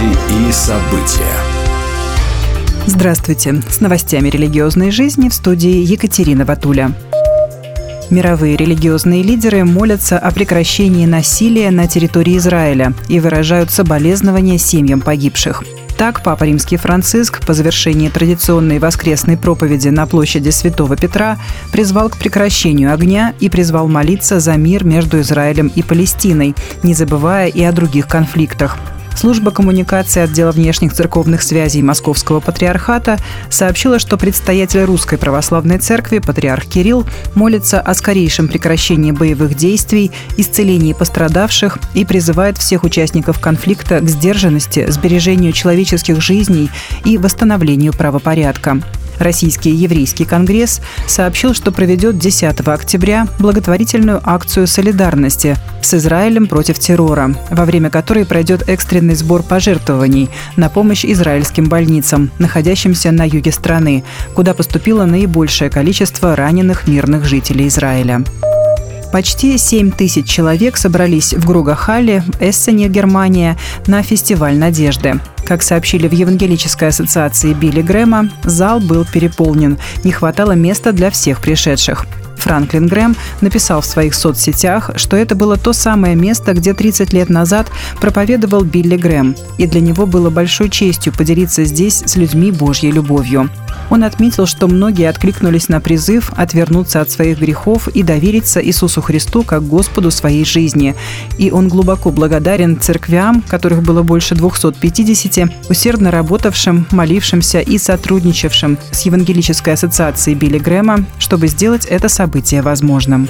Новости и события. Здравствуйте. С новостями религиозной жизни в студии Екатерина Ватуля. Мировые религиозные лидеры молятся о прекращении насилия на территории Израиля и выражают соболезнования семьям погибших. Так, Папа Римский Франциск по завершении традиционной воскресной проповеди на площади Святого Петра призвал к прекращению огня и призвал молиться за мир между Израилем и Палестиной, не забывая и о других конфликтах. Служба коммуникации отдела внешних церковных связей Московского патриархата сообщила, что предстоятель Русской Православной Церкви, патриарх Кирилл, молится о скорейшем прекращении боевых действий, исцелении пострадавших и призывает всех участников конфликта к сдержанности, сбережению человеческих жизней и восстановлению правопорядка. Российский еврейский конгресс сообщил, что проведет 10 октября благотворительную акцию солидарности с Израилем против террора, во время которой пройдет экстренный сбор пожертвований на помощь израильским больницам, находящимся на юге страны, куда поступило наибольшее количество раненых мирных жителей Израиля. Почти 7 тысяч человек собрались в Гругахале, Эссене, Германия, на фестиваль «Надежды». Как сообщили в Евангелической ассоциации Билли Грэма, зал был переполнен, не хватало места для всех пришедших. Франклин Грэм написал в своих соцсетях, что это было то самое место, где 30 лет назад проповедовал Билли Грэм, и для него было большой честью поделиться здесь с людьми Божьей любовью. Он отметил, что многие откликнулись на призыв отвернуться от своих грехов и довериться Иисусу Христу как Господу своей жизни. И он глубоко благодарен церквям, которых было больше 250, усердно работавшим, молившимся и сотрудничавшим с Евангелической ассоциацией Билли Грэма, чтобы сделать это событие возможным.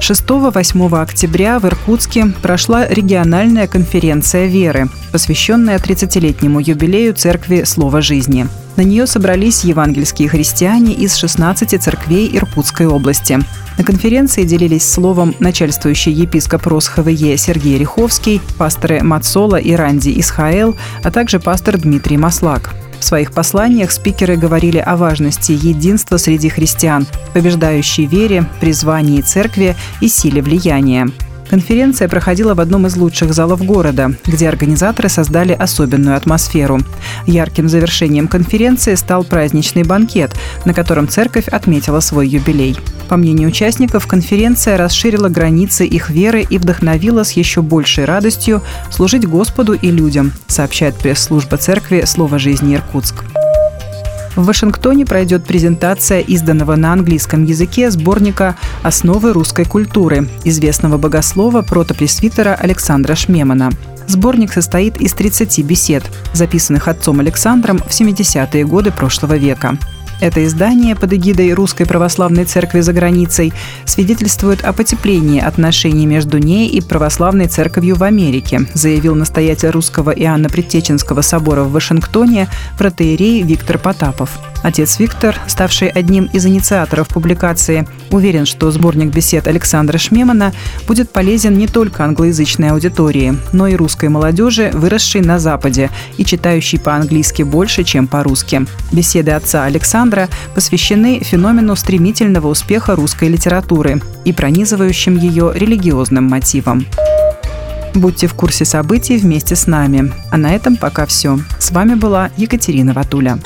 6-8 октября в Иркутске прошла региональная конференция веры, посвященная 30-летнему юбилею Церкви Слова Жизни. На нее собрались евангельские христиане из 16 церквей Иркутской области. На конференции делились словом начальствующий епископ РосХВЕ Сергей Риховский, пасторы Мацола и Ранди Исхаэл, а также пастор Дмитрий Маслак. В своих посланиях спикеры говорили о важности единства среди христиан, побеждающей вере, призвании церкви и силе влияния. Конференция проходила в одном из лучших залов города, где организаторы создали особенную атмосферу. Ярким завершением конференции стал праздничный банкет, на котором церковь отметила свой юбилей. По мнению участников, конференция расширила границы их веры и вдохновила с еще большей радостью служить Господу и людям, сообщает пресс-служба церкви «Слово жизни Иркутск». В Вашингтоне пройдет презентация изданного на английском языке сборника «Основы русской культуры» известного богослова протопресвитера Александра Шмемана. Сборник состоит из 30 бесед, записанных отцом Александром в 70-е годы прошлого века. Это издание под эгидой Русской Православной Церкви за границей свидетельствует о потеплении отношений между ней и Православной Церковью в Америке, заявил настоятель Русского Иоанна Предтеченского собора в Вашингтоне протеерей Виктор Потапов. Отец Виктор, ставший одним из инициаторов публикации, уверен, что сборник бесед Александра Шмемана будет полезен не только англоязычной аудитории, но и русской молодежи, выросшей на Западе и читающей по-английски больше, чем по-русски. Беседы отца Александра посвящены феномену стремительного успеха русской литературы и пронизывающим ее религиозным мотивам. Будьте в курсе событий вместе с нами. А на этом пока все. С вами была Екатерина Ватуля.